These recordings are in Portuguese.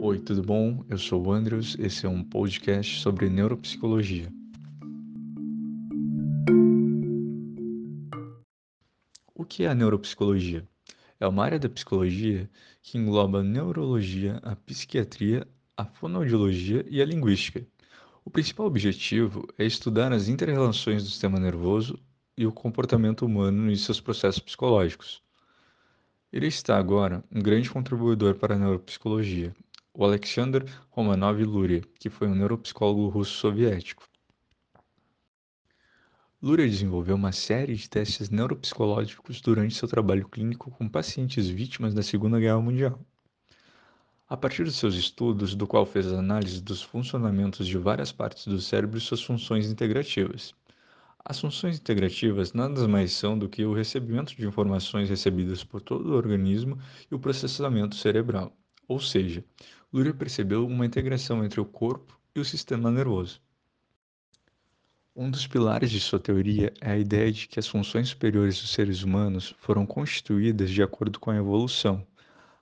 Oi, tudo bom? Eu sou o Andrews, esse é um podcast sobre neuropsicologia. O que é a neuropsicologia? É uma área da psicologia que engloba a neurologia, a psiquiatria, a fonoaudiologia e a linguística. O principal objetivo é estudar as interrelações do sistema nervoso e o comportamento humano e seus processos psicológicos. Ele está agora um grande contribuidor para a neuropsicologia, o Alexander Romanov Luria, que foi um neuropsicólogo russo-soviético. Luria desenvolveu uma série de testes neuropsicológicos durante seu trabalho clínico com pacientes vítimas da Segunda Guerra Mundial. A partir de seus estudos, do qual fez análise dos funcionamentos de várias partes do cérebro e suas funções integrativas. As funções integrativas nada mais são do que o recebimento de informações recebidas por todo o organismo e o processamento cerebral. Ou seja, Luria percebeu uma integração entre o corpo e o sistema nervoso. Um dos pilares de sua teoria é a ideia de que as funções superiores dos seres humanos foram constituídas de acordo com a evolução.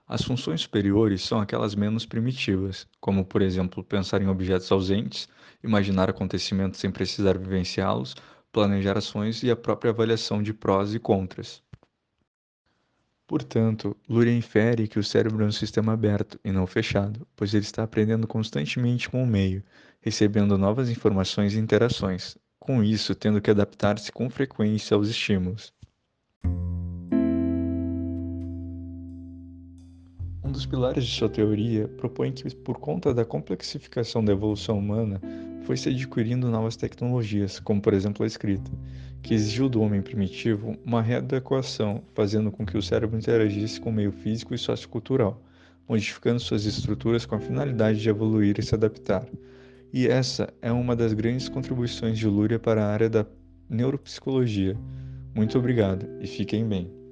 As funções superiores são aquelas menos primitivas, como, por exemplo, pensar em objetos ausentes, imaginar acontecimentos sem precisar vivenciá-los, planejar ações e a própria avaliação de prós e contras. Portanto, Luria infere que o cérebro é um sistema aberto e não fechado, pois ele está aprendendo constantemente com o meio, recebendo novas informações e interações, com isso tendo que adaptar-se com frequência aos estímulos. Um dos pilares de sua teoria propõe que, por conta da complexificação da evolução humana, foi se adquirindo novas tecnologias, como por exemplo a escrita, que exigiu do homem primitivo uma readequação, fazendo com que o cérebro interagisse com o meio físico e sociocultural, modificando suas estruturas com a finalidade de evoluir e se adaptar. E essa é uma das grandes contribuições de Lúria para a área da neuropsicologia. Muito obrigado e fiquem bem.